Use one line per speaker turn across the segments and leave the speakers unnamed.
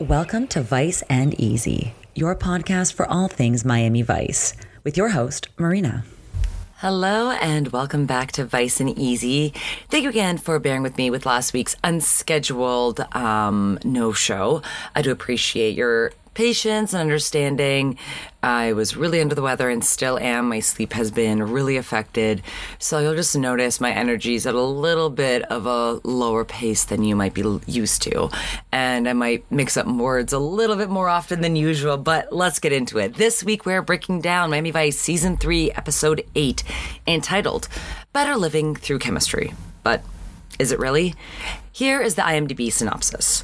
Welcome to Vice and Easy, your podcast for all things Miami Vice, with your host, Marina.
Hello and welcome back to Vice and Easy. Thank you again for bearing with me with last week's unscheduled um, no show. I do appreciate your patience and understanding. I was really under the weather and still am. My sleep has been really affected. So you'll just notice my energy's at a little bit of a lower pace than you might be used to. And I might mix up words a little bit more often than usual, but let's get into it. This week we're breaking down Miami Vice Season 3, Episode 8, entitled Better Living Through Chemistry. But is it really? Here is the IMDb synopsis.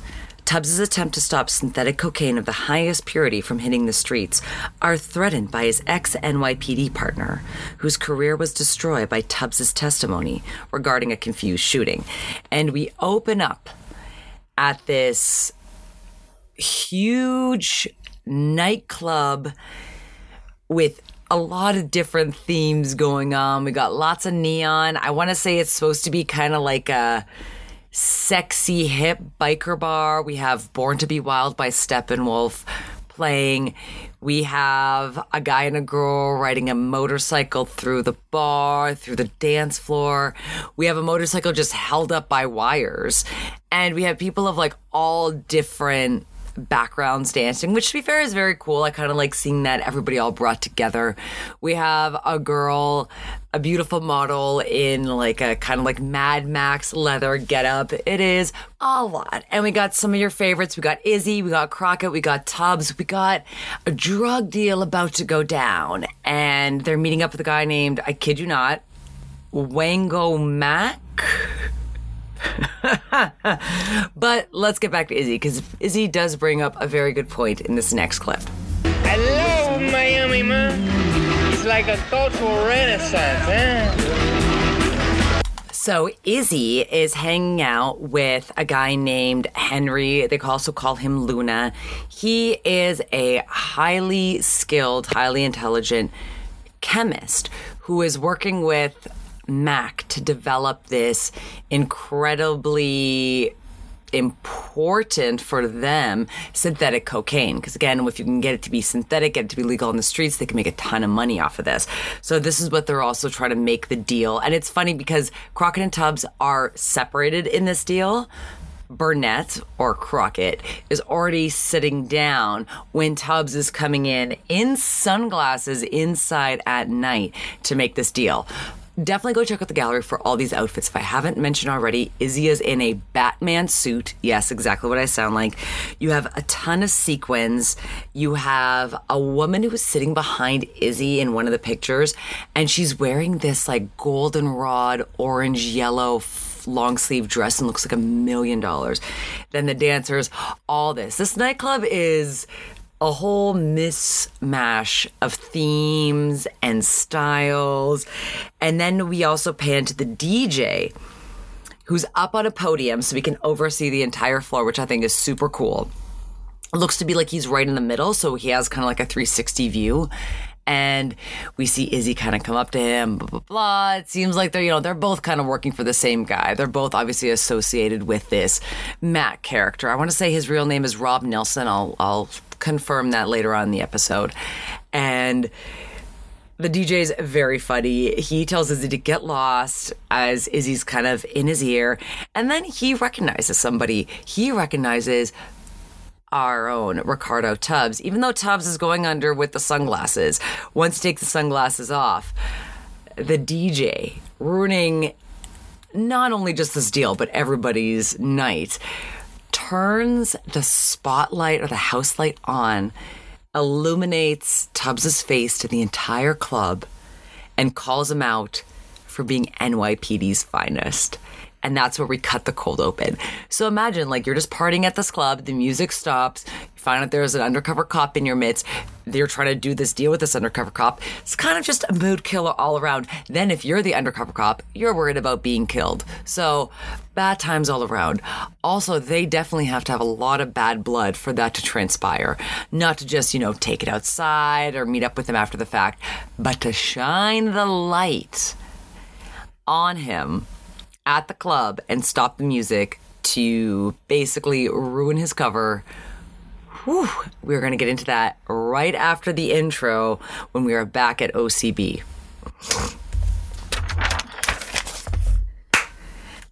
Tubbs' attempt to stop synthetic cocaine of the highest purity from hitting the streets are threatened by his ex NYPD partner, whose career was destroyed by Tubbs' testimony regarding a confused shooting. And we open up at this huge nightclub with a lot of different themes going on. We got lots of neon. I want to say it's supposed to be kind of like a sexy hip biker bar. We have Born to Be Wild by Steppenwolf playing. We have a guy and a girl riding a motorcycle through the bar, through the dance floor. We have a motorcycle just held up by wires. And we have people of like all different backgrounds dancing, which to be fair is very cool. I kind of like seeing that everybody all brought together. We have a girl, a beautiful model in like a kind of like Mad Max leather getup. It is a lot. And we got some of your favorites. We got Izzy, we got Crockett, we got Tubbs, we got a drug deal about to go down. And they're meeting up with a guy named, I kid you not, Wango Mac. but let's get back to Izzy because Izzy does bring up a very good point in this next clip.
Hello, Miami, man. It's like a cultural renaissance, eh?
So Izzy is hanging out with a guy named Henry. They also call him Luna. He is a highly skilled, highly intelligent chemist who is working with Mac to develop this incredibly important for them synthetic cocaine. Because again if you can get it to be synthetic get it to be legal on the streets they can make a ton of money off of this. So this is what they're also trying to make the deal. And it's funny because crockett and tubbs are separated in this deal. Burnett or Crockett is already sitting down when Tubbs is coming in in sunglasses inside at night to make this deal definitely go check out the gallery for all these outfits. If I haven't mentioned already, Izzy is in a Batman suit. Yes, exactly what I sound like. You have a ton of sequins. You have a woman who is sitting behind Izzy in one of the pictures, and she's wearing this like goldenrod, orange, yellow long sleeve dress and looks like a million dollars. Then the dancers, all this. This nightclub is a whole mismatch of themes and styles. And then we also pan to the DJ who's up on a podium so we can oversee the entire floor, which I think is super cool. It looks to be like he's right in the middle, so he has kind of like a 360 view. And we see Izzy kind of come up to him, blah, blah, blah. It seems like they're, you know, they're both kind of working for the same guy. They're both obviously associated with this Matt character. I want to say his real name is Rob Nilsson. I'll, I'll confirm that later on in the episode. And the DJ is very funny. He tells Izzy to get lost as Izzy's kind of in his ear. And then he recognizes somebody. He recognizes our own Ricardo Tubbs, even though Tubbs is going under with the sunglasses. Once he takes the sunglasses off, the DJ ruining not only just this deal, but everybody's night turns the spotlight or the house light on, illuminates Tubbs's face to the entire club, and calls him out for being NYPD's finest. And that's where we cut the cold open. So imagine, like, you're just partying at this club, the music stops, you find out there's an undercover cop in your midst. They're trying to do this deal with this undercover cop. It's kind of just a mood killer all around. Then, if you're the undercover cop, you're worried about being killed. So, bad times all around. Also, they definitely have to have a lot of bad blood for that to transpire. Not to just, you know, take it outside or meet up with them after the fact, but to shine the light on him at the club and stop the music to basically ruin his cover whew, we're going to get into that right after the intro when we are back at OCB.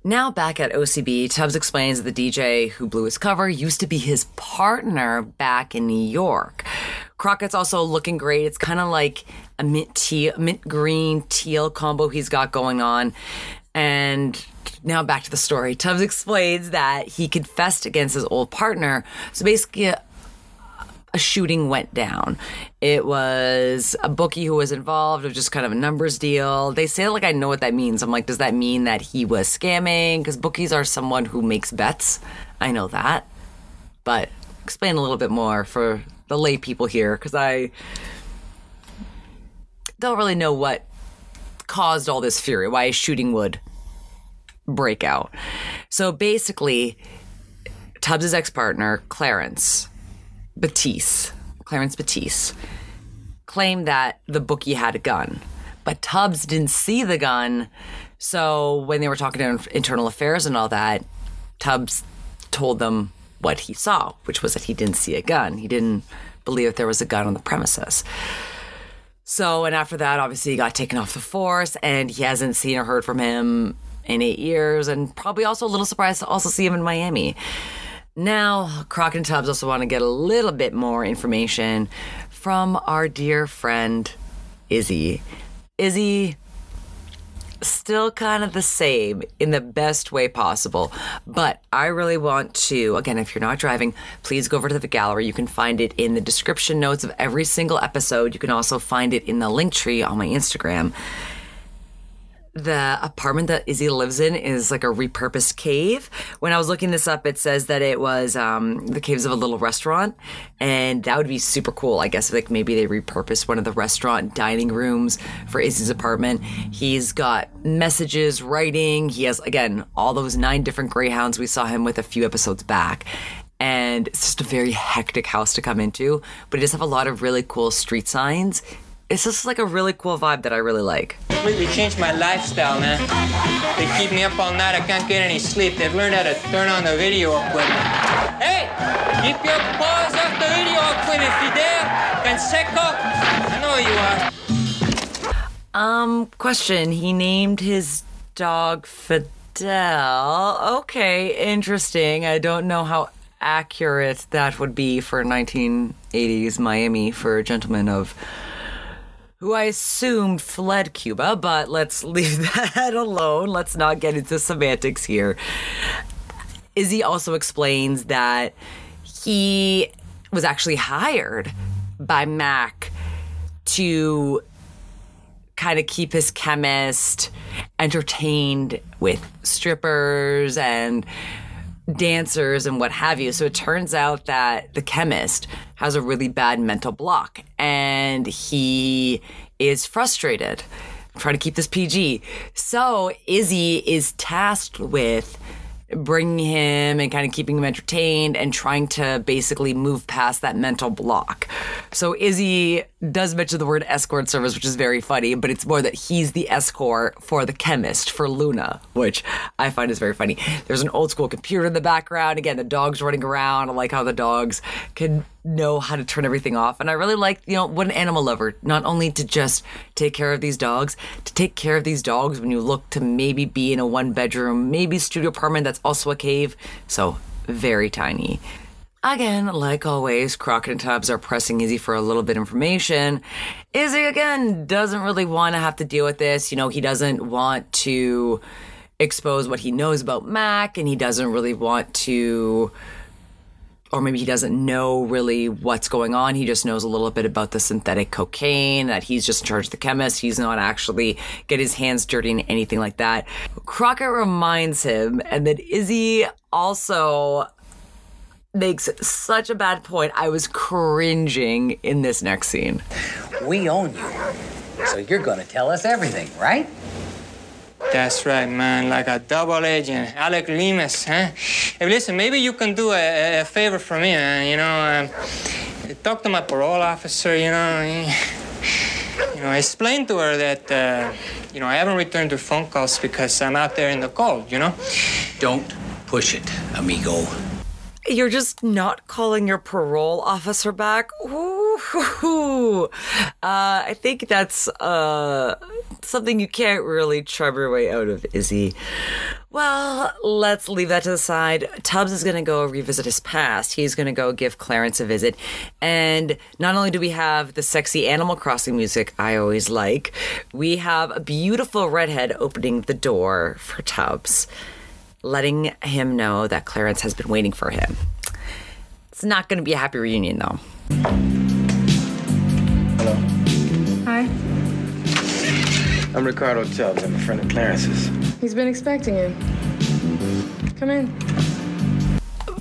Now back at OCB, Tubbs explains that the DJ who blew his cover used to be his partner back in New York. Crockett's also looking great. It's kind of like a mint teal, mint green teal combo he's got going on. And now back to the story. Tubbs explains that he confessed against his old partner. So basically, a, a shooting went down. It was a bookie who was involved. It was just kind of a numbers deal. They say like I know what that means. I'm like, does that mean that he was scamming? Because bookies are someone who makes bets. I know that, but explain a little bit more for the lay people here because I don't really know what caused all this fury, why a shooting would break out. So basically, Tubbs' ex partner, Clarence Batisse, Clarence Batisse, claimed that the bookie had a gun, but Tubbs didn't see the gun. So when they were talking to internal affairs and all that, Tubbs told them what he saw, which was that he didn't see a gun. He didn't believe that there was a gun on the premises. So, and after that, obviously, he got taken off the force, and he hasn't seen or heard from him in eight years, and probably also a little surprised to also see him in Miami. Now, Crockett and Tubbs also want to get a little bit more information from our dear friend Izzy. Izzy still kind of the same in the best way possible. But I really want to, again, if you're not driving, please go over to the gallery. You can find it in the description notes of every single episode. You can also find it in the link tree on my Instagram the apartment that Izzy lives in is like a repurposed cave. When I was looking this up, it says that it was um, the caves of a little restaurant, and that would be super cool. I guess like maybe they repurposed one of the restaurant dining rooms for Izzy's apartment. He's got messages, writing. He has again all those nine different greyhounds we saw him with a few episodes back. And it's just a very hectic house to come into, but it does have a lot of really cool street signs it's just like a really cool vibe that I really like.
Completely changed my lifestyle, man. They keep me up all night. I can't get any sleep. They've learned how to turn on the video equipment. Hey, keep your paws off the video equipment, Fidel. Canseco. I know you are.
Um, question. He named his dog Fidel. Okay, interesting. I don't know how accurate that would be for 1980s Miami for a gentleman of who I assumed fled Cuba, but let's leave that alone. Let's not get into semantics here. Izzy also explains that he was actually hired by Mac to kind of keep his chemist entertained with strippers and dancers and what have you. So it turns out that the chemist has a really bad mental block and he is frustrated. trying to keep this PG. So Izzy is tasked with bringing him and kind of keeping him entertained and trying to basically move past that mental block. So Izzy does mention the word escort service, which is very funny, but it's more that he's the escort for the chemist, for Luna, which I find is very funny. There's an old school computer in the background. Again, the dog's running around. I like how the dogs can know how to turn everything off. And I really like, you know, what an animal lover, not only to just take care of these dogs, to take care of these dogs when you look to maybe be in a one bedroom, maybe studio apartment that's also a cave. So very tiny. Again, like always, Crockett and Tubbs are pressing Izzy for a little bit of information. Izzy, again, doesn't really want to have to deal with this. You know, he doesn't want to expose what he knows about Mac, and he doesn't really want to, or maybe he doesn't know really what's going on. He just knows a little bit about the synthetic cocaine, that he's just in charge of the chemist. He's not actually get his hands dirty in anything like that. Crockett reminds him, and then Izzy also makes such a bad point. I was cringing in this next scene.
We own you. So you're gonna tell us everything, right?
That's right, man. Like a double agent, Alec Leamas, huh? Hey, listen, maybe you can do a, a favor for me, man. You know, um, talk to my parole officer. You know, you know, explain to her that, uh, you know, I haven't returned her phone calls because I'm out there in the cold. You know.
Don't push it, amigo.
You're just not calling your parole officer back. Ooh, uh, I think that's uh, something you can't really charm your way out of, Izzy. Well, let's leave that to the side. Tubbs is going to go revisit his past. He's going to go give Clarence a visit. And not only do we have the sexy Animal Crossing music I always like, we have a beautiful redhead opening the door for Tubbs, letting him know that Clarence has been waiting for him. It's not going to be a happy reunion, though.
Hello.
Hi.
I'm Ricardo Tubbs. I'm a friend of Clarence's.
He's been expecting you. Come in.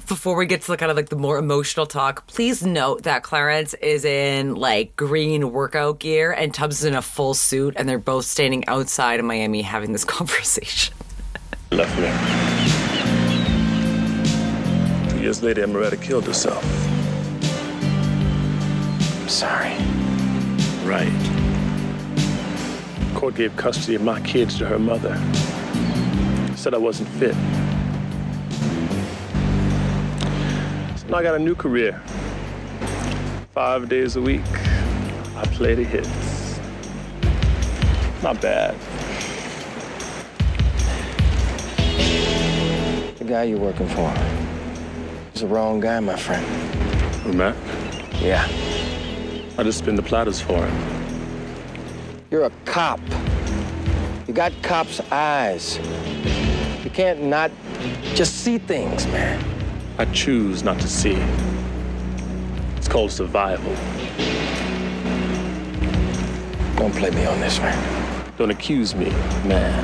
before we get to the kind of like the more emotional talk, please note that Clarence is in like green workout gear and Tubbs is in a full suit, and they're both standing outside of Miami having this conversation.
Left me. Two years later, Emeretta killed herself.
I'm sorry.
Right. Court gave custody of my kids to her mother. Said I wasn't fit. So now I got a new career. Five days a week, I play the hits. Not bad.
Guy you're working for. He's the wrong guy, my friend.
Mac?
Yeah.
I just spin the platters for him.
You're a cop. You got cops' eyes. You can't not just see things, man.
I choose not to see. It's called survival.
Don't play me on this, man.
Don't accuse me, man.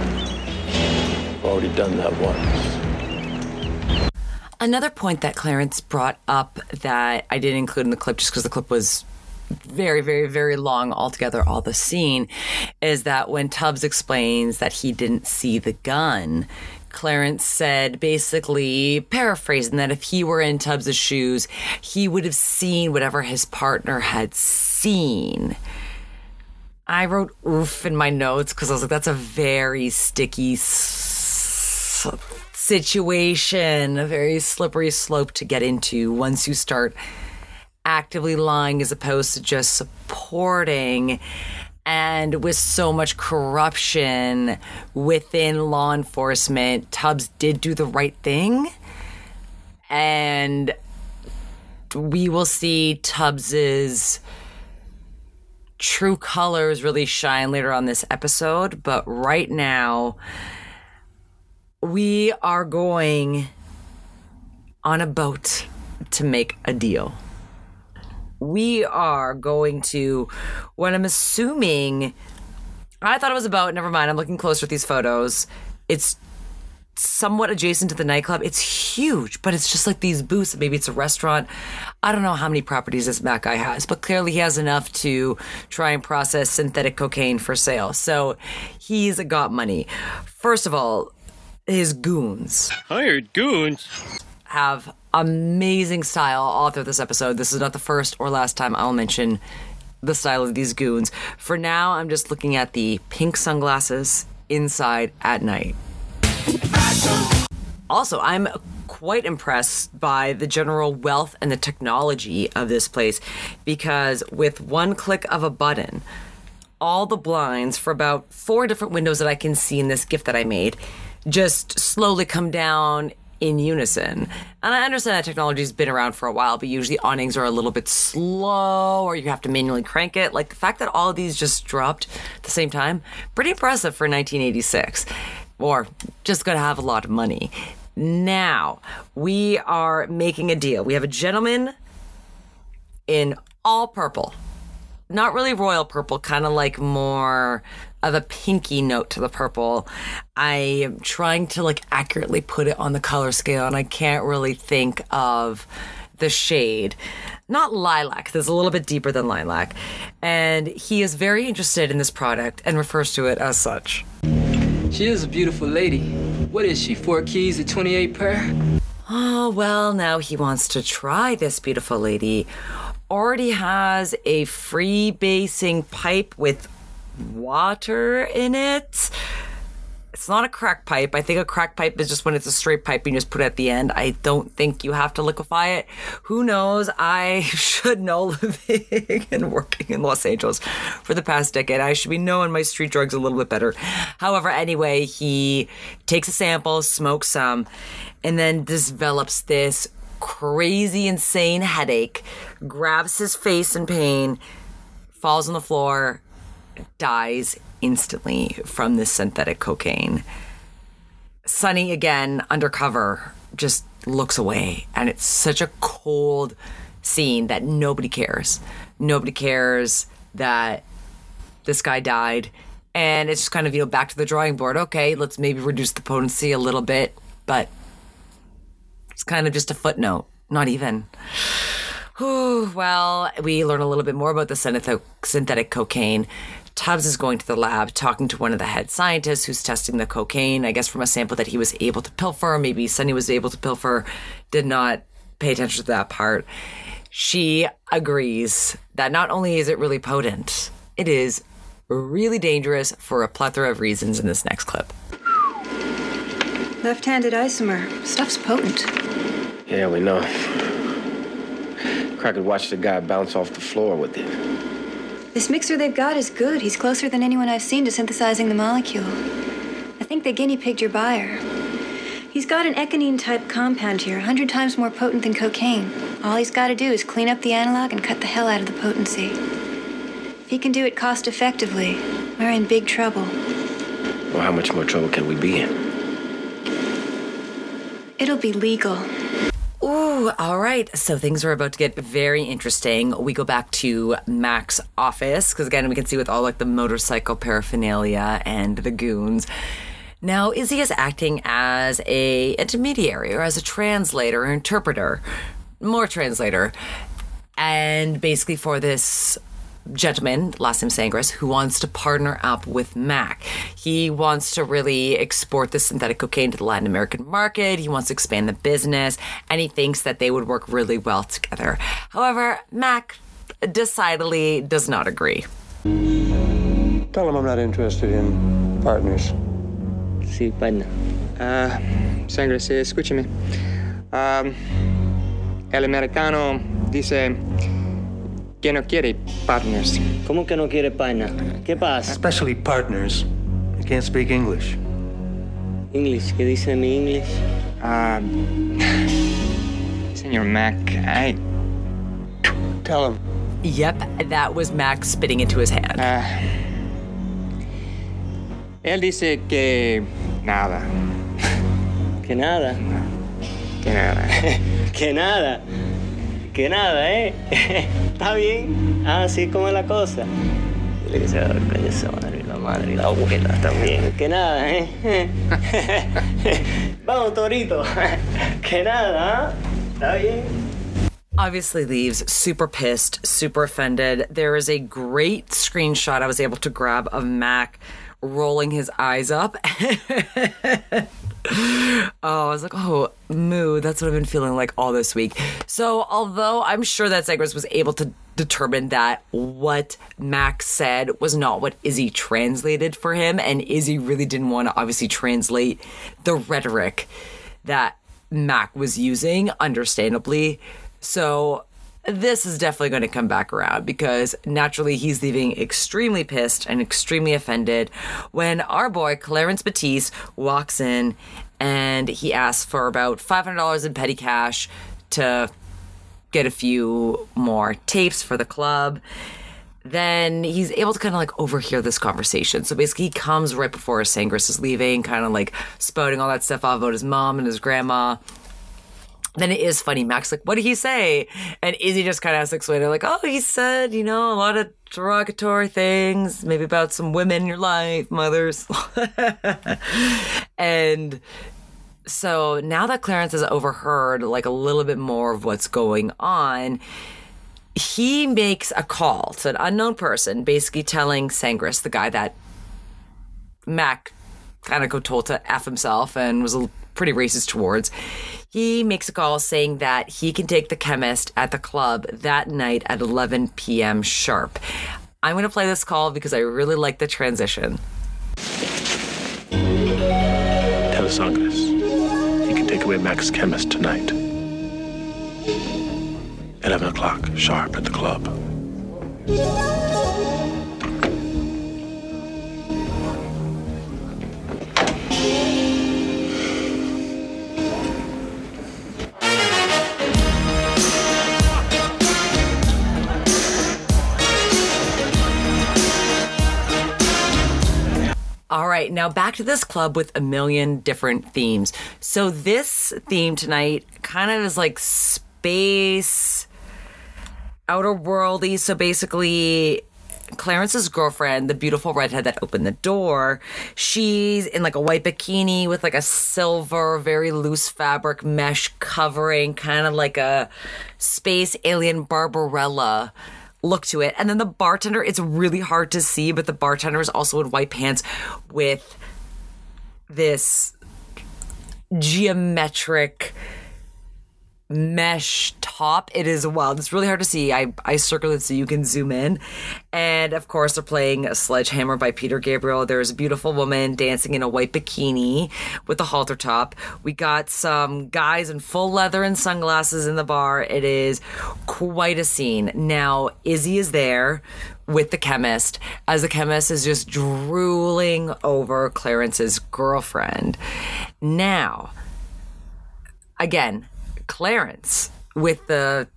I've already done that once.
Another point that Clarence brought up that I didn't include in the clip just because the clip was very, very, very long altogether, all the scene, is that when Tubbs explains that he didn't see the gun, Clarence said, basically paraphrasing, that if he were in Tubbs's shoes, he would have seen whatever his partner had seen. I wrote oof in my notes because I was like, that's a very sticky situation, a very slippery slope to get into once you start actively lying as opposed to just supporting. And with so much corruption within law enforcement, Tubbs did do the right thing. And we will see Tubbs's true colors really shine later on this episode. But right now, we are going on a boat to make a deal. We are going to what I'm assuming. I thought it was a boat. Never mind. I'm looking closer at these photos. It's somewhat adjacent to the nightclub. It's huge, but it's just like these booths. Maybe it's a restaurant. I don't know how many properties this Mac guy has, but clearly he has enough to try and process synthetic cocaine for sale. So he's got money. First of all, his goons
Hired goons?
have amazing style all through this episode. This is not the first or last time I'll mention the style of these goons. For now, I'm just looking at the pink sunglasses inside at night. Also, I'm quite impressed by the general wealth and the technology of this place because with one click of a button, all the blinds for about four different windows that I can see in this gift that I made just slowly come down in unison. And I understand that technology's been around for a while, but usually awnings are a little bit slow or you have to manually crank it. Like the fact that all of these just dropped at the same time, pretty impressive for 1986. Or just gonna have a lot of money. Now, we are making a deal. We have a gentleman in all purple. Not really royal purple, kind of like more of a pinky note to the purple. I am trying to like accurately put it on the color scale and I can't really think of the shade. Not lilac, there's a little bit deeper than lilac. And he is very interested in this product and refers to it as such.
She is a beautiful lady. What is she, four keys at 28 per?
Oh, well, now he wants to try this beautiful lady. Already has a free basing pipe with water in it. It's not a crack pipe. I think a crack pipe is just when it's a straight pipe and you just put it at the end. I don't think you have to liquefy it. Who knows? I should know living and working in Los Angeles for the past decade. I should be knowing my street drugs a little bit better. However, anyway, he takes a sample, smokes some, and then develops this crazy, insane headache, grabs his face in pain, falls on the floor, dies instantly from this synthetic cocaine. Sonny again, undercover, just looks away. And it's such a cold scene that nobody cares. Nobody cares that this guy died. And it's just kind of, you know, back to the drawing board. Okay, let's maybe reduce the potency a little bit, but it's kind of just a footnote, not even. Whew, well, we learn a little bit more about the synth- synthetic cocaine. Tubbs is going to the lab, talking to one of the head scientists who's testing the cocaine, I guess from a sample that he was able to pilfer. Maybe Sonny was able to pilfer, did not pay attention to that part. She agrees that not only is it really potent, it is really dangerous for a plethora of reasons in this next clip.
Left handed isomer. Stuff's potent.
Yeah, we know. Crockett watched the guy bounce off the floor with it.
This mixer they've got is good. He's closer than anyone I've seen to synthesizing the molecule. I think they guinea pigged your buyer. He's got an ecgonine type compound here, a hundred times more potent than cocaine. All he's got to do is clean up the analog and cut the hell out of the potency. If he can do it cost effectively, we're in big trouble.
Well, how much more trouble can we be in?
It'll be legal.
Ooh, all right. So things are about to get very interesting. We go back to Mac's office because again, we can see with all like the motorcycle paraphernalia and the goons. Now, Izzy is acting as a intermediary or as a translator or interpreter, more translator, and basically for this gentleman, last name Sangris, who wants to partner up with Mac. He wants to really export the synthetic cocaine to the Latin American market. He wants to expand the business, and he thinks that they would work really well together. However, Mac decidedly does not agree.
Tell him I'm not interested in partners.
Sí, partner. Ah, Sangres, escúchame. escúcheme. Ah, el americano dice que no quiere partners.
¿Cómo que no quiere partner? ¿Qué pasa?
Especially partners. You can't speak English.
English, ¿qué dice mi English?
Ah, Senor Mac, I.
Tell him.
Yep, that was Mac spitting into his hand.
Ah, él dice que nada,
Que nada.
que nada.
Que nada. Que nada, ¿eh? ¿Está bien? Así como es la cosa. Dile que se va a dar coño esa madre, la madre y la abuela también. Que nada, ¿eh? Vamos, Torito. Que nada, ¿ah? ¿Está bien?
obviously leaves super pissed, super offended. There is a great screenshot I was able to grab of Mac rolling his eyes up. oh, I was like, oh, moo, that's what I've been feeling like all this week. So, although I'm sure that Zegras was able to determine that what Mac said was not what Izzy translated for him, and Izzy really didn't want to obviously translate the rhetoric that Mac was using, understandably. So this is definitely going to come back around because naturally he's leaving extremely pissed and extremely offended when our boy Clarence Batisse walks in and he asks for about $500 in petty cash to get a few more tapes for the club. Then he's able to kind of like overhear this conversation. So basically, he comes right before Sangris is leaving, kind of like spouting all that stuff off about his mom and his grandma then it is funny. Max like, what did he say? And Izzy just kind of has to explain it, like, oh, he said, you know, a lot of derogatory things, maybe about some women in your life, mothers. and so now that Clarence has overheard like a little bit more of what's going on, he makes a call to an unknown person, basically telling Sangris, the guy that Mac kind of told to F himself and was pretty racist towards. He makes a call saying that he can take the chemist at the club that night at 11 p.m. sharp. I'm going to play this call because I really like the transition.
de Sangres. He can take away Mac's Chemist tonight. 11 o'clock, sharp at the club.
All right, now back to this club with a million different themes. So this theme tonight kind of is like space, outer worldy. So basically, Clarence's girlfriend, the beautiful redhead that opened the door, she's in like a white bikini with like a silver, very loose fabric mesh covering, kind of like a space alien Barbarella look to it. And then the bartender, it's really hard to see, but the bartender is also in white pants with this geometric mesh top. It is wild. It's really hard to see. I, I circle it so you can zoom in. And of course, they're playing a Sledgehammer by Peter Gabriel. There's a beautiful woman dancing in a white bikini with a halter top. We got some guys in full leather and sunglasses in the bar. It is quite a scene. Now, Izzy is there with the chemist as the chemist is just drooling over Clarence's girlfriend. Now, again, Clarence with the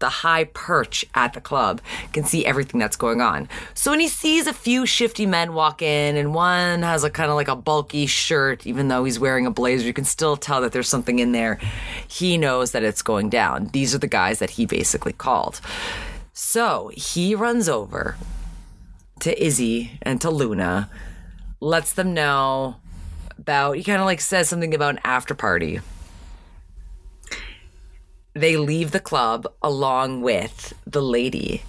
the high perch at the club can see everything that's going on. So when he sees a few shifty men walk in and one has a kind of like a bulky shirt, even though he's wearing a blazer, you can still tell that there's something in there. He knows that it's going down. These are the guys that he basically called. So he runs over to Izzy and to Luna, lets them know about, he kind of like says something about an after party they leave the club along with the lady.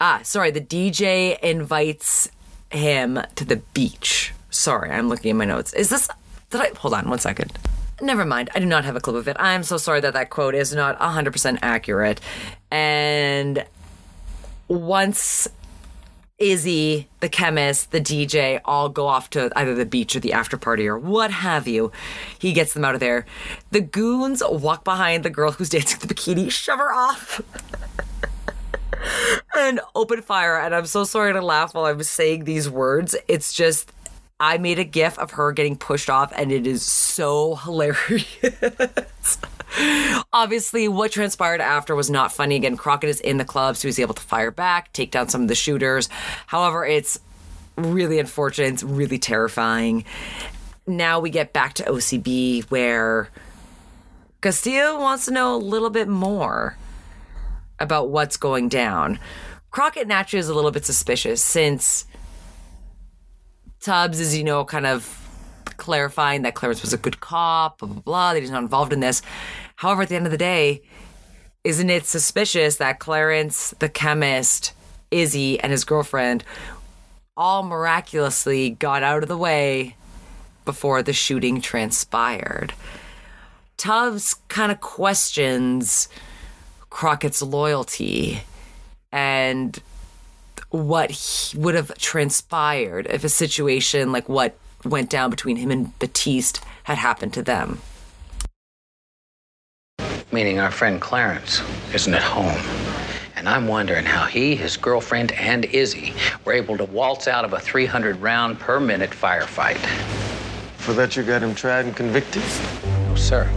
Ah, sorry, the DJ invites him to the beach. Sorry, I'm looking at my notes. Is this. Did I. Hold on one second. Never mind. I do not have a clip of it. I'm so sorry that that quote is not 100% accurate. And once Izzy, the chemist, the DJ all go off to either the beach or the after party or what have you. He gets them out of there. The goons walk behind the girl who's dancing the bikini, shove her off. and open fire. And I'm so sorry to laugh while I'm saying these words. It's just I made a gif of her getting pushed off, and it is so hilarious. Obviously, what transpired after was not funny. Again, Crockett is in the club, so he's able to fire back, take down some of the shooters. However, it's really unfortunate. It's really terrifying. Now we get back to OCB, where Castillo wants to know a little bit more about what's going down. Crockett naturally is a little bit suspicious since Tubbs is, you know, kind of clarifying that Clarence was a good cop, blah, blah, blah, that he's not involved in this. However, at the end of the day, isn't it suspicious that Clarence, the chemist, Izzy, and his girlfriend all miraculously got out of the way before the shooting transpired? Tubbs kind of questions Crockett's loyalty and what would have transpired if a situation like what went down between him and Batisse had happened to them.
Meaning our friend Clarence isn't at home. And I'm wondering how he, his girlfriend, and Izzy were able to waltz out of a 300 round per minute firefight.
For that, you got him tried and convicted?
No, sir.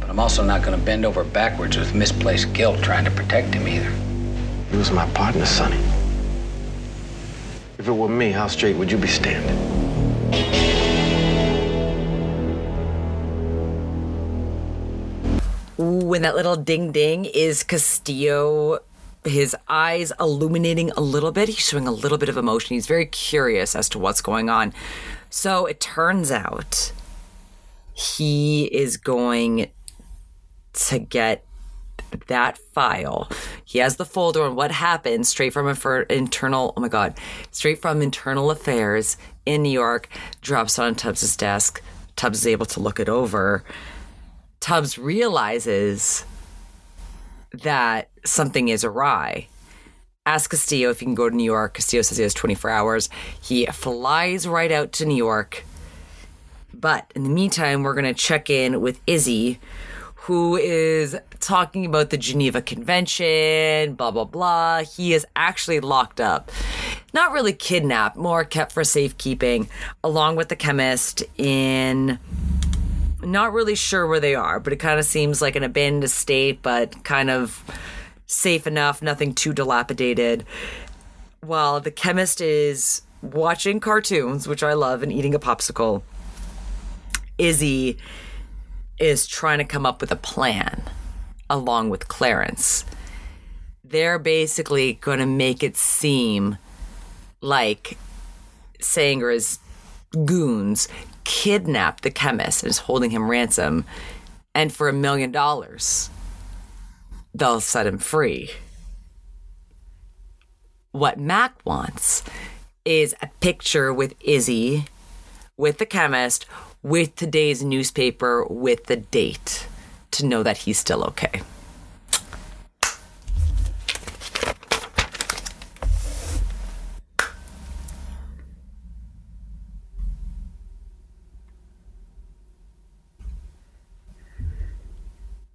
But I'm also not going to bend over backwards with misplaced guilt trying to protect him either.
He was my partner, Sonny. If it were me, how straight would you be standing?
Ooh, and that little ding ding is Castillo. His eyes illuminating a little bit. He's showing a little bit of emotion. He's very curious as to what's going on. So it turns out he is going to get that file. He has the folder on what happened straight from infer- internal, oh my God, straight from internal affairs in New York, drops on Tubbs's desk. Tubbs is able to look it over. Tubbs realizes that something is awry. asks Castillo if he can go to New York. Castillo says he has 24 hours. He flies right out to New York. But in the meantime, we're going to check in with Izzy, who is talking about the Geneva Convention, blah, blah, blah. He is actually locked up. Not really kidnapped, more kept for safekeeping, along with the chemist in. Not really sure where they are, but it kind of seems like an abandoned estate, but kind of safe enough, nothing too dilapidated. While the chemist is watching cartoons, which I love, and eating a popsicle, Izzy is trying to come up with a plan along with Clarence. They're basically going to make it seem like Sanger's goons kidnapped the chemist and is holding him ransom, and for a million dollars, they'll set him free. What Mac wants is a picture with Izzy, with the chemist, with today's newspaper, with the date to know that he's still okay.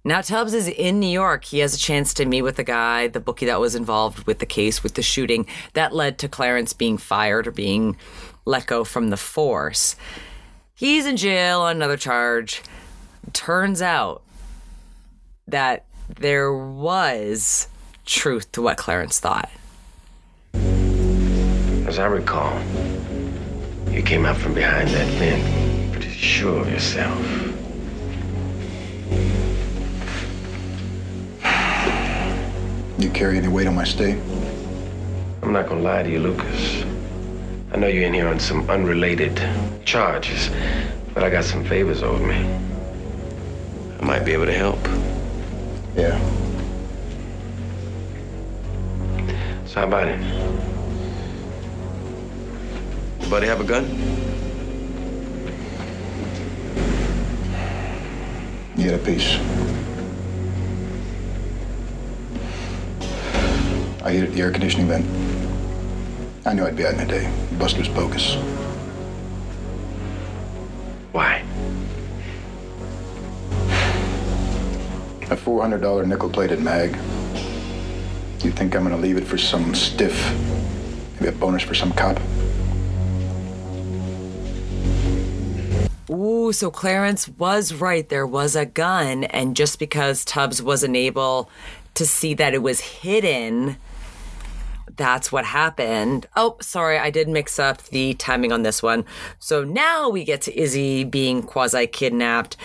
Now Tubbs is in New York. He has a chance to meet with the guy, the bookie that was involved with the case, with the shooting that led to Clarence being fired or being let go from the force. He's in jail on another charge. Turns out that there was truth to what Clarence thought.
As I recall, you came out from behind that vent, pretty sure of yourself.
You carry any weight on my state?
I'm not gonna lie to you, Lucas. I know you're in here on some unrelated charges, but I got some favors owed me. I might be able to help.
Yeah.
So how about it? Buddy have a gun?
You get a piece. I hit at the air conditioning vent. I knew I'd be out in a day. Buster's bogus.
Why?
A $400 nickel-plated mag. You think I'm gonna leave it for some stiff? Maybe a bonus for some cop?
Ooh, so Clarence was right. There was a gun, and just because Tubbs wasn't able to see that it was hidden, that's what happened. Oh, sorry, I did mix up the timing on this one. So now we get to Izzy being quasi kidnapped.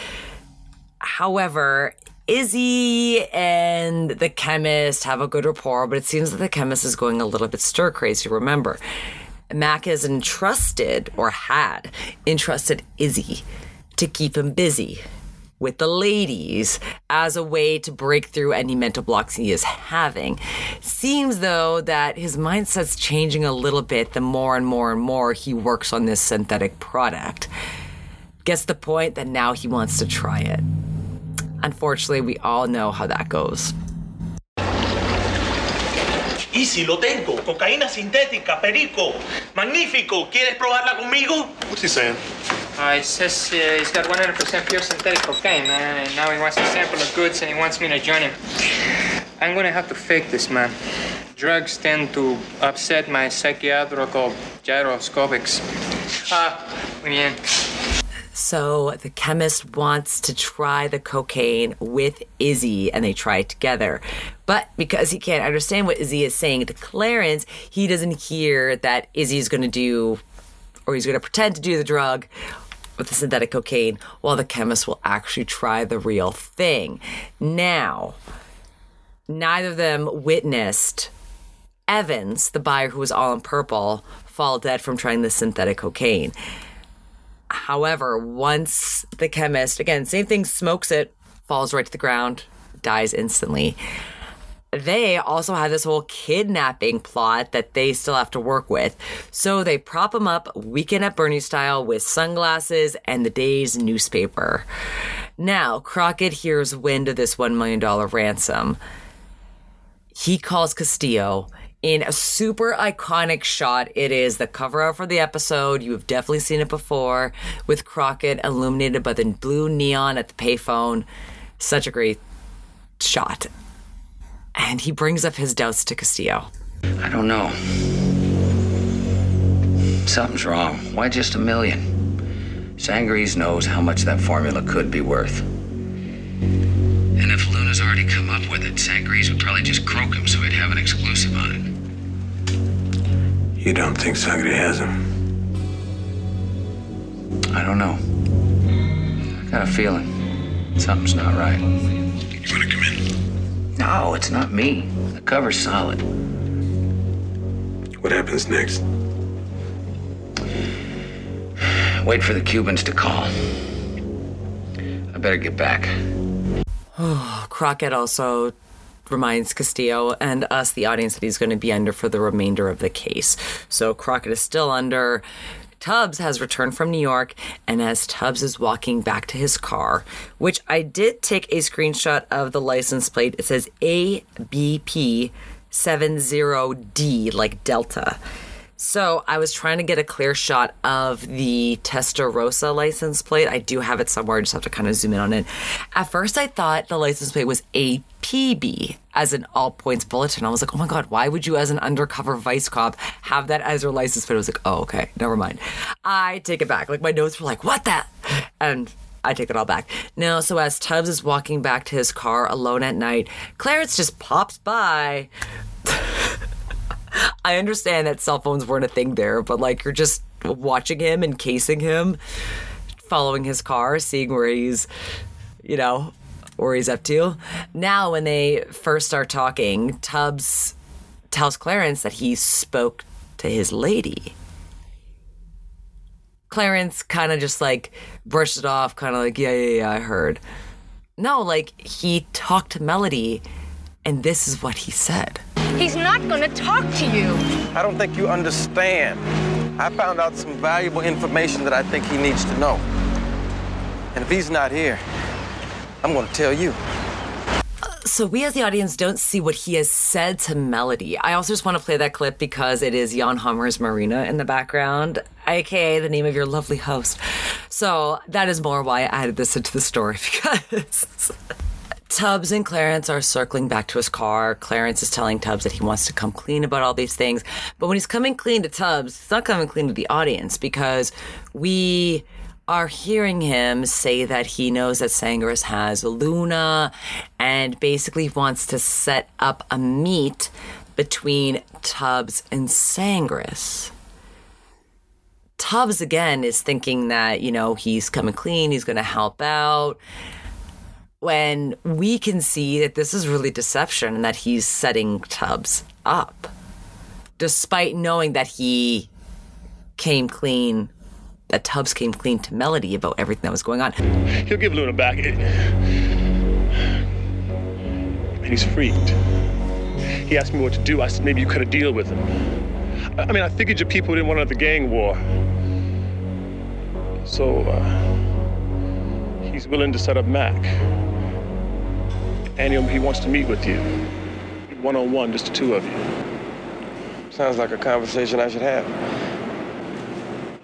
However, Izzy and the chemist have a good rapport, but it seems that the chemist is going a little bit stir crazy. Remember, Mac has entrusted or had entrusted Izzy to keep him busy with the ladies as a way to break through any mental blocks he is having. Seems though that his mindset's changing a little bit the more and more and more he works on this synthetic product. Gets the point that now he wants to try it. Unfortunately, we all know how that goes.
Izzy, lo tengo. Cocaína sintética, perico. Magnífico. ¿Quieres probarla conmigo?
What's he saying? Uh, he says uh, he's got 100% pure synthetic cocaine, man, and now he wants a sample of goods and he wants me to join him. I'm gonna have to fake this, man. Drugs tend to upset my psychiatrical gyroscopics. Ah.
So the chemist wants to try the cocaine with Izzy and they try it together. But because he can't understand what Izzy is saying to Clarence, he doesn't hear that Izzy's going to do, or he's going to pretend to do the drug with the synthetic cocaine while the chemist will actually try the real thing. Now, neither of them witnessed Evans, the buyer who was all in purple, fall dead from trying the synthetic cocaine. However, once the chemist, again, same thing, smokes it, falls right to the ground, dies instantly. They also have this whole kidnapping plot that they still have to work with. So they prop him up weekend at Bernie style with sunglasses and the day's newspaper. Now, Crockett hears wind of this $1 million ransom. He calls Castillo in a super iconic shot. It is the cover art for the episode. You have definitely seen it before with Crockett illuminated by the blue neon at the payphone. Such a great shot. And he brings up his doubts to Castillo.
I don't know. Something's wrong. Why just a million? Sangres knows how much that formula could be worth. And if Luna's already come up with it, Sangres would probably just croak him so he'd have an exclusive on it.
You don't think Sangre has him?
I don't know. I got a feeling something's not right.
You want to come in?
No, it's not me. The cover's solid.
What happens next?
Wait for the Cubans to call. I better get back.
Crockett also reminds Castillo and us, the audience, that he's going to be under for the remainder of the case. So Crockett is still under. Tubbs has returned from New York, and as Tubbs is walking back to his car, which I did take a screenshot of the license plate, it says ABP 70D, like Delta. So I was trying to get a clear shot of the Testarossa license plate. I do have it somewhere. I just have to kind of zoom in on it. At first, I thought the license plate was APB as an all points bulletin. I was like, oh my God, why would you, as an undercover vice cop, have that as your license plate? I was like, oh, okay, never mind. I take it back. Like, my notes were like, what the? And I take it all back. No, so as Tubbs is walking back to his car alone at night, Clarence just pops by. I understand that cell phones weren't a thing there, but like you're just watching him and casing him, following his car, seeing where he's, you know, where he's up to. Now, when they first start talking, Tubbs tells Clarence that he spoke to his lady. Clarence kind of just like brushed it off, kind of like, yeah, yeah, yeah, I heard. No, like he talked to Melody, and this is what he said.
He's not gonna talk to you.
I don't think you understand. I found out some valuable information that I think he needs to know. And if he's not here, I'm gonna tell you.
So we as the audience don't see what he has said to Melody. I also just want to play that clip because it is Jan Hammer's Marina in the background, aka the name of your lovely host. So that is more why I added this into the story because Tubbs and Clarence are circling back to his car. Clarence is telling Tubbs that he wants to come clean about all these things. But when he's coming clean to Tubbs, he's not coming clean to the audience because we are hearing him say that he knows that Sangres has Luna and basically wants to set up a meet between Tubbs and Sangres. Tubbs again is thinking that, you know, he's coming clean, he's going to help out. When we can see that this is really deception and that he's setting Tubbs up, despite knowing that he came clean that Tubbs came clean to Melody about everything that was going on.
He'll give Luna back. And he's freaked. He asked me what to do. I said maybe you cut a deal with him. I mean, I figured your people didn't want another gang war. So, uh, he's willing to set up Mac. And he, wants to meet with you. One on one, just the two of you.
Sounds like a conversation I should have.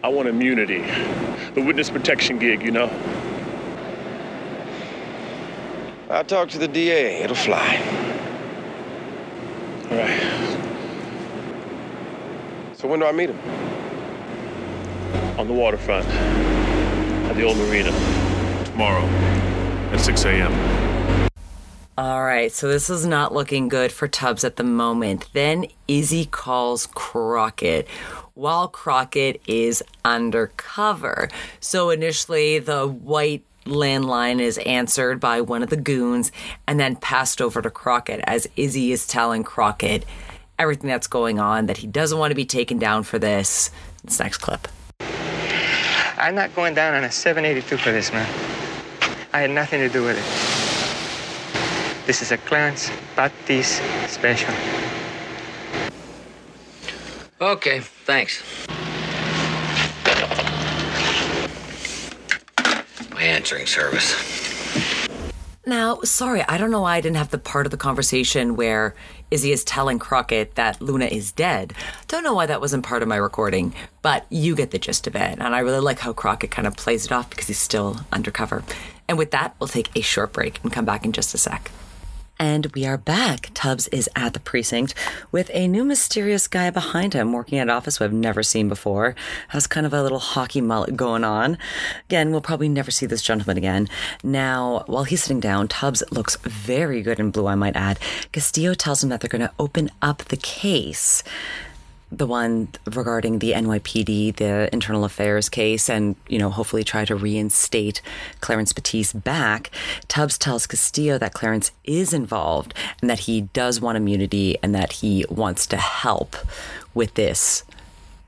I want immunity. The witness protection gig, you know?
I'll talk to the DA. It'll fly.
All right.
So when do I meet him?
On the waterfront. At the old marina. Tomorrow. At 6 a.m.
All right, so this is not looking good for Tubbs at the moment. Then Izzy calls Crockett while Crockett is undercover. So initially, the white landline is answered by one of the goons and then passed over to Crockett as Izzy is telling Crockett everything that's going on, that he doesn't want to be taken down for this. This next clip.
I'm not going down on a 782 for this, man. I had nothing to do with it. This is a Clarence Batisse special.
Okay, thanks. My answering service.
Now, sorry, I don't know why I didn't have the part of the conversation where Izzy is telling Crockett that Luna is dead. Don't know why that wasn't part of my recording, but you get the gist of it. And I really like how Crockett kind of plays it off because he's still undercover. And with that, we'll take a short break and come back in just a sec. And we are back. Tubbs is at the precinct with a new mysterious guy behind him working at an office we've never seen before. Has kind of a little hockey mullet going on. Again, we'll probably never see this gentleman again. Now, while he's sitting down, Tubbs looks very good in blue, I might add. Castillo tells him that they're going to open up the case the one regarding the NYPD, the internal affairs case, and, you know, hopefully try to reinstate Clarence Batisse back, Tubbs tells Castillo that Clarence is involved and that he does want immunity and that he wants to help with this.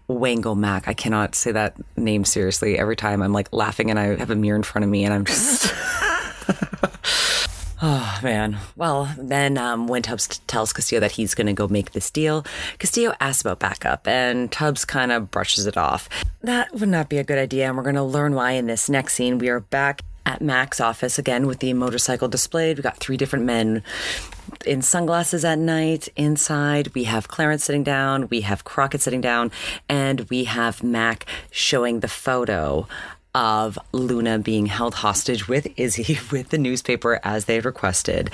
Wango Mac. I cannot say that name seriously. Every time I'm like laughing and I have a mirror in front of me and I'm just. Oh man. Well, then um, when Tubbs tells Castillo that he's going to go make this deal, Castillo asks about backup, and Tubbs kind of brushes it off. That would not be a good idea, and we're going to learn why in this next scene. We are back at Mac's office again with the motorcycle displayed. We got three different men in sunglasses at night. Inside, we have Clarence sitting down, we have Crockett sitting down, and we have Mac showing the photo of Luna being held hostage with Izzy with the newspaper as they had requested.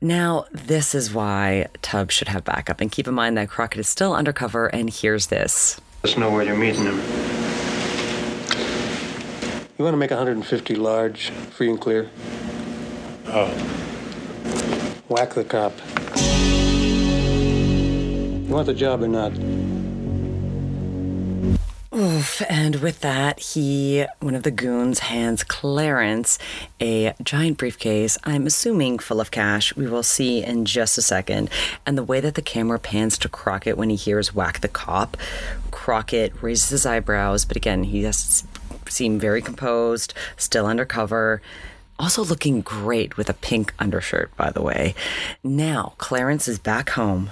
Now, this is why Tubbs should have backup. And keep in mind that Crockett is still undercover, and hears this.
Let us know where you're meeting him. You want to make 150 large, free and clear? Oh. Whack the cop. You want the job or not?
Oof. And with that, he, one of the goons, hands Clarence a giant briefcase, I'm assuming full of cash. We will see in just a second. And the way that the camera pans to Crockett when he hears whack the cop, Crockett raises his eyebrows, but again, he has to seem very composed, still undercover. Also looking great with a pink undershirt, by the way. Now, Clarence is back home,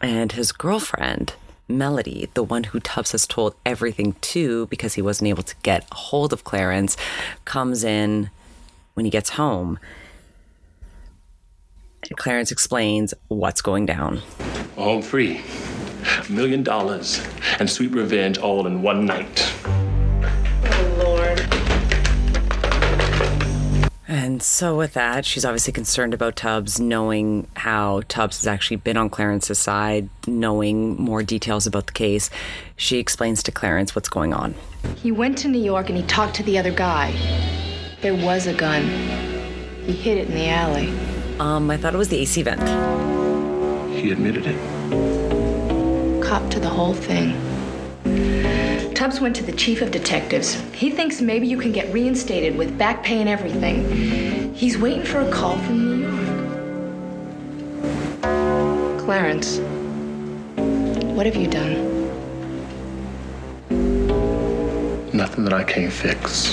and his girlfriend, Melody, the one who Tubbs has told everything to because he wasn't able to get a hold of Clarence, comes in when he gets home. And Clarence explains what's going down.
Home free. A million dollars and sweet revenge all in one night.
And so, with that, she's obviously concerned about Tubbs, knowing how Tubbs has actually been on Clarence's side, knowing more details about the case. She explains to Clarence what's going on.
He went to New York and he talked to the other guy. There was a gun. He hid it in the alley.
Um, I thought it was the AC vent.
He admitted it.
Cop to the whole thing. Tubbs went to the chief of detectives. He thinks maybe you can get reinstated with back pay and everything. He's waiting for a call from New York. Clarence, what have you done?
Nothing that I can't fix.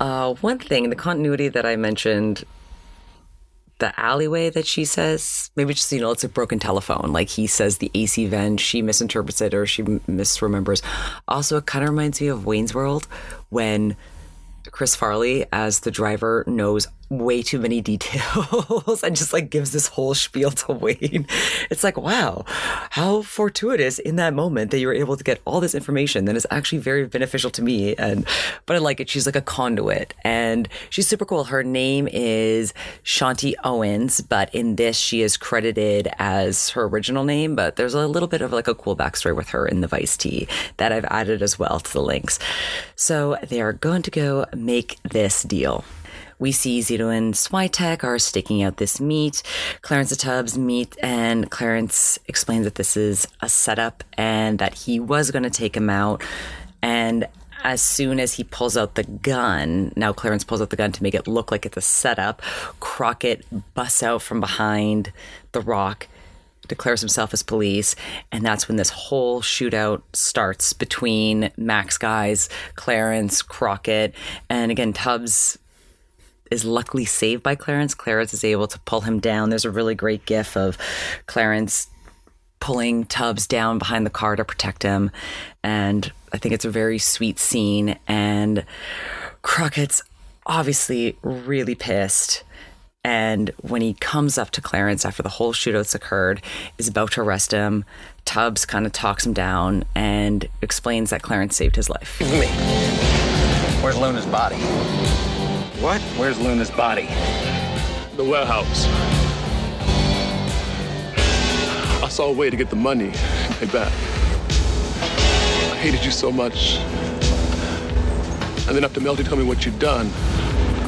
Uh, one thing, the continuity that I mentioned, the alleyway that she says, maybe just, you know, it's a broken telephone. Like he says the AC vent, she misinterprets it or she misremembers. Also, it kind of reminds me of Wayne's World when Chris Farley, as the driver, knows way too many details and just like gives this whole spiel to Wayne. It's like, wow, how fortuitous in that moment that you were able to get all this information that is actually very beneficial to me. And, but I like it. She's like a conduit and she's super cool. Her name is Shanti Owens, but in this, she is credited as her original name, but there's a little bit of like a cool backstory with her in the Vice tea that I've added as well to the links. So they are going to go make this deal. We see Zito and Switek are staking out this meet. Clarence and Tubbs meet, and Clarence explains that this is a setup and that he was going to take him out. And as soon as he pulls out the gun, now Clarence pulls out the gun to make it look like it's a setup, Crockett busts out from behind the rock declares himself as police, and that's when this whole shootout starts between Mac's guys, Clarence, Crockett, and again Tubbs is luckily saved by Clarence. Clarence is able to pull him down. There's a really great gif of Clarence pulling Tubbs down behind the car to protect him, and I think it's a very sweet scene. And Crockett's obviously really pissed And when he comes up to Clarence after the whole shootout's occurred, is about to arrest him, Tubbs kind of talks him down and explains that Clarence saved his life.
Where's Luna's body?
What?
Where's Luna's body?
The warehouse. I saw a way to get the money and back. I hated you so much. And then after Melty told me what you'd done,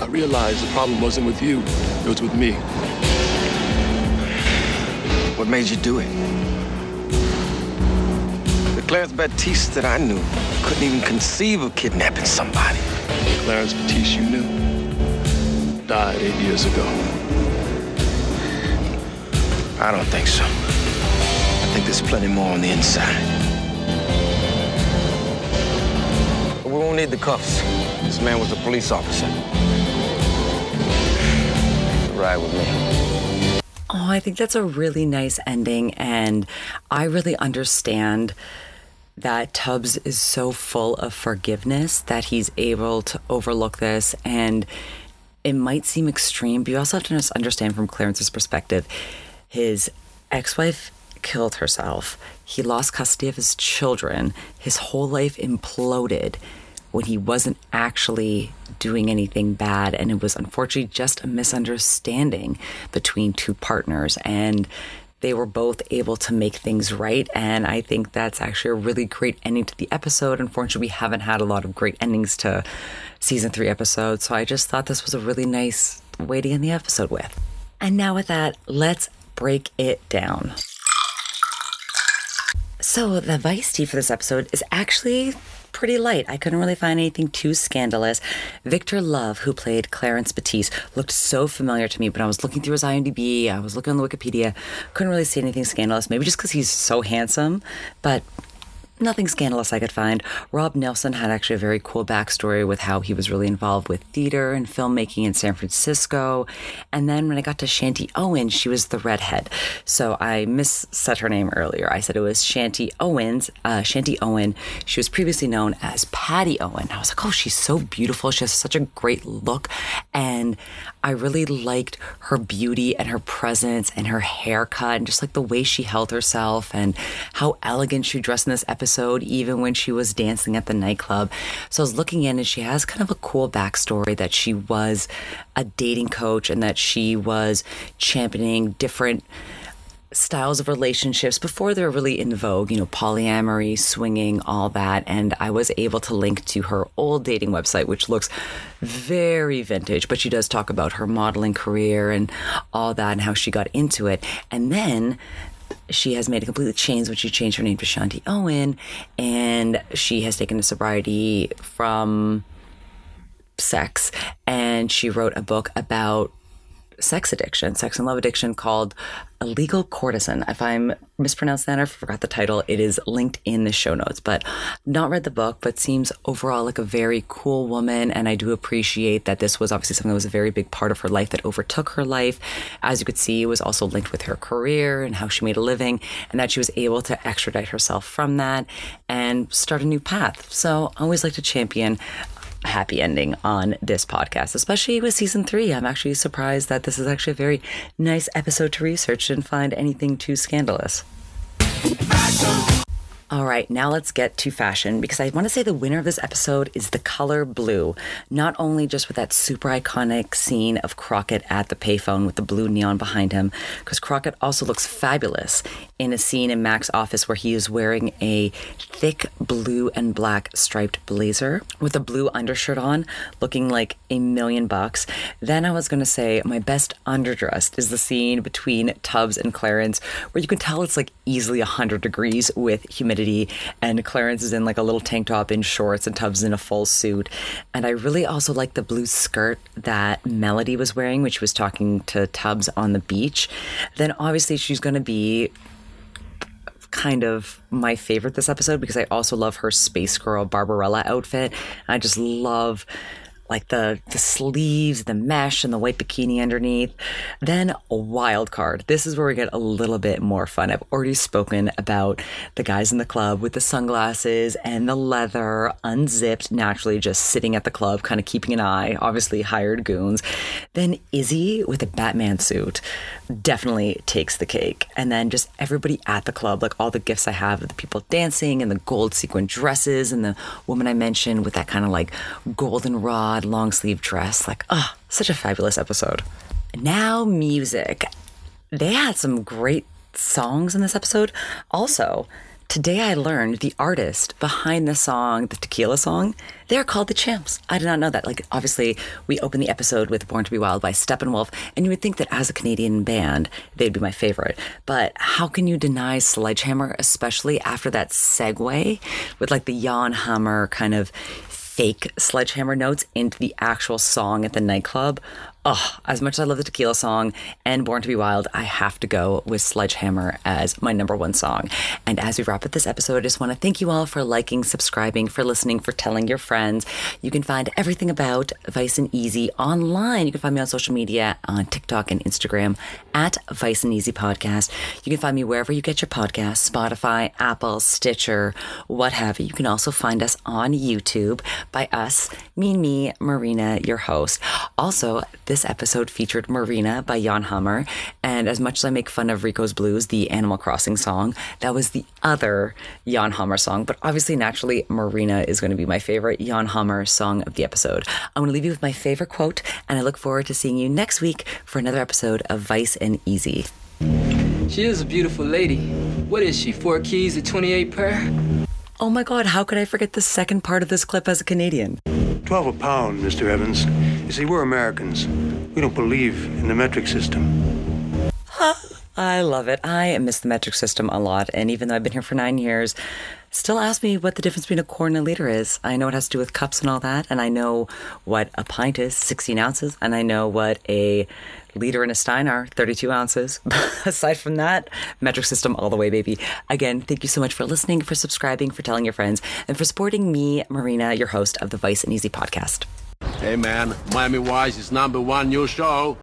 I realized the problem wasn't with you, it was with me.
What made you do it? The Clarence Batisse that I knew couldn't even conceive of kidnapping somebody.
Clarence Batisse you knew died eight years ago.
I don't think so. I think there's plenty more on the inside. We won't need the cuffs. This man was a police officer. Ride with me.
Oh, I think that's a really nice ending. And I really understand that Tubbs is so full of forgiveness that he's able to overlook this. And it might seem extreme, but you also have to understand from Clarence's perspective his ex wife killed herself, he lost custody of his children, his whole life imploded when he wasn't actually doing anything bad. And it was unfortunately just a misunderstanding between two partners. And they were both able to make things right. And I think that's actually a really great ending to the episode. Unfortunately, we haven't had a lot of great endings to season three episodes. So I just thought this was a really nice way to end the episode with. And now, with that, let's break it down. So, the Vice tea for this episode is actually pretty light. I couldn't really find anything too scandalous. Victor Love, who played Clarence Batisse, looked so familiar to me, but I was looking through his IMDb, I was looking on the Wikipedia, couldn't really see anything scandalous. Maybe just because he's so handsome, but nothing scandalous I could find. Rob Nilsson had actually a very cool backstory with how he was really involved with theater and filmmaking in San Francisco. And then when I got to Shanti Owen, she was the redhead. So I missaid her name earlier. I said it was Shanti Owens, uh, Shanti Owen. She was previously known as Patty Owen. I was like, oh, she's so beautiful. She has such a great look. And I really liked her beauty and her presence and her haircut and just like the way she held herself and how elegant she dressed in this episode, even when she was dancing at the nightclub. So I was looking in and she has kind of a cool backstory that she was a dating coach and that she was championing different styles of relationships before they're really in vogue, you know, polyamory, swinging, all that. And I was able to link to her old dating website, which looks very vintage, but she does talk about her modeling career and all that and how she got into it. And then she has made a completely change when she changed her name to Shanti Owen, and she has taken a sobriety from sex, and she wrote a book about sex addiction, sex and love addiction called A Legal Courtesan. If I'm mispronounced that or forgot the title, it is linked in the show notes. But not read the book, but seems overall like a very cool woman. And I do appreciate that this was obviously something that was a very big part of her life that overtook her life. As you could see, it was also linked with her career and how she made a living, and that she was able to extradite herself from that and start a new path. So I always like to champion happy ending on this podcast, especially with season three. I'm actually surprised that this is actually a very nice episode to research and find anything too scandalous. All right, now let's get to fashion because I want to say the winner of this episode is the color blue. Not only just with that super iconic scene of Crockett at the payphone with the blue neon behind him, because Crockett also looks fabulous in a scene in Mac's office where he is wearing a thick blue and black striped blazer with a blue undershirt on, looking like a million bucks. Then I was going to say my best underdressed is the scene between Tubbs and Clarence, where you can tell it's like easily 100 degrees with humidity and Clarence is in like a little tank top in shorts and Tubbs in a full suit. And I really also like the blue skirt that Melody was wearing when she was talking to Tubbs on the beach. Then obviously she's going to be kind of my favorite this episode because I also love her space girl Barbarella outfit. I just love like the the sleeves, the mesh, and the white bikini underneath. Then a wild card. This is where we get a little bit more fun. I've already spoken about the guys in the club with the sunglasses and the leather, unzipped, naturally just sitting at the club, kind of keeping an eye. Obviously, hired goons. Then Izzy with a Batman suit definitely takes the cake. And then just everybody at the club, like all the gifts I have of the people dancing and the gold sequin dresses and the woman I mentioned with that kind of like long sleeve dress. Like, oh, such a fabulous episode. Now, music. They had some great songs in this episode. Also, Today I learned the artist behind the song, the tequila song, they're called the Champs. I did not know that. Like, obviously, we open the episode with Born to Be Wild by Steppenwolf, and you would think that as a Canadian band, they'd be my favorite. But how can you deny Sledgehammer, especially after that segue with like the Jan Hammer kind of fake sledgehammer notes into the actual song at the nightclub. Oh, as much as I love the tequila song and Born to Be Wild, I have to go with Sledgehammer as my number one song. And as we wrap up this episode, I just want to thank you all for liking, subscribing, for listening, for telling your friends. You can find everything about Vice and Easy online. You can find me on social media on TikTok and Instagram at Vice and Easy Podcast. You can find me wherever you get your podcasts Spotify, Apple, Stitcher, what have you. You can also find us on YouTube by us, me and me, Marina, your host. Also, this episode featured Marina by Jan Hammer. And as much as I make fun of Rico's Blues, the Animal Crossing song, that was the other Jan Hammer song. But obviously, naturally, Marina is going to be my favorite Jan Hammer song of the episode. I'm going to leave you with my favorite quote, and I look forward to seeing you next week for another episode of Vice and Easy.
She is a beautiful lady. What is she, four keys at 28 per?
Oh my god, how could I forget the second part of this clip as a Canadian?
12 a pound, Mr. Evans. You see, we're Americans. We don't believe in the metric system.
I love it. I miss the metric system a lot. And even though I've been here for nine years, still ask me what the difference between a quart and a liter is. I know it has to do with cups and all that. And I know what a pint is, 16 ounces. And I know what a liter and a stein are 32 ounces. Aside from that, metric system all the way, baby. Again, thank you so much for listening, for subscribing, for telling your friends, and for supporting me, Marina, your host of the Vice and Easy podcast.
Hey, man, Miami Vice is number one new show.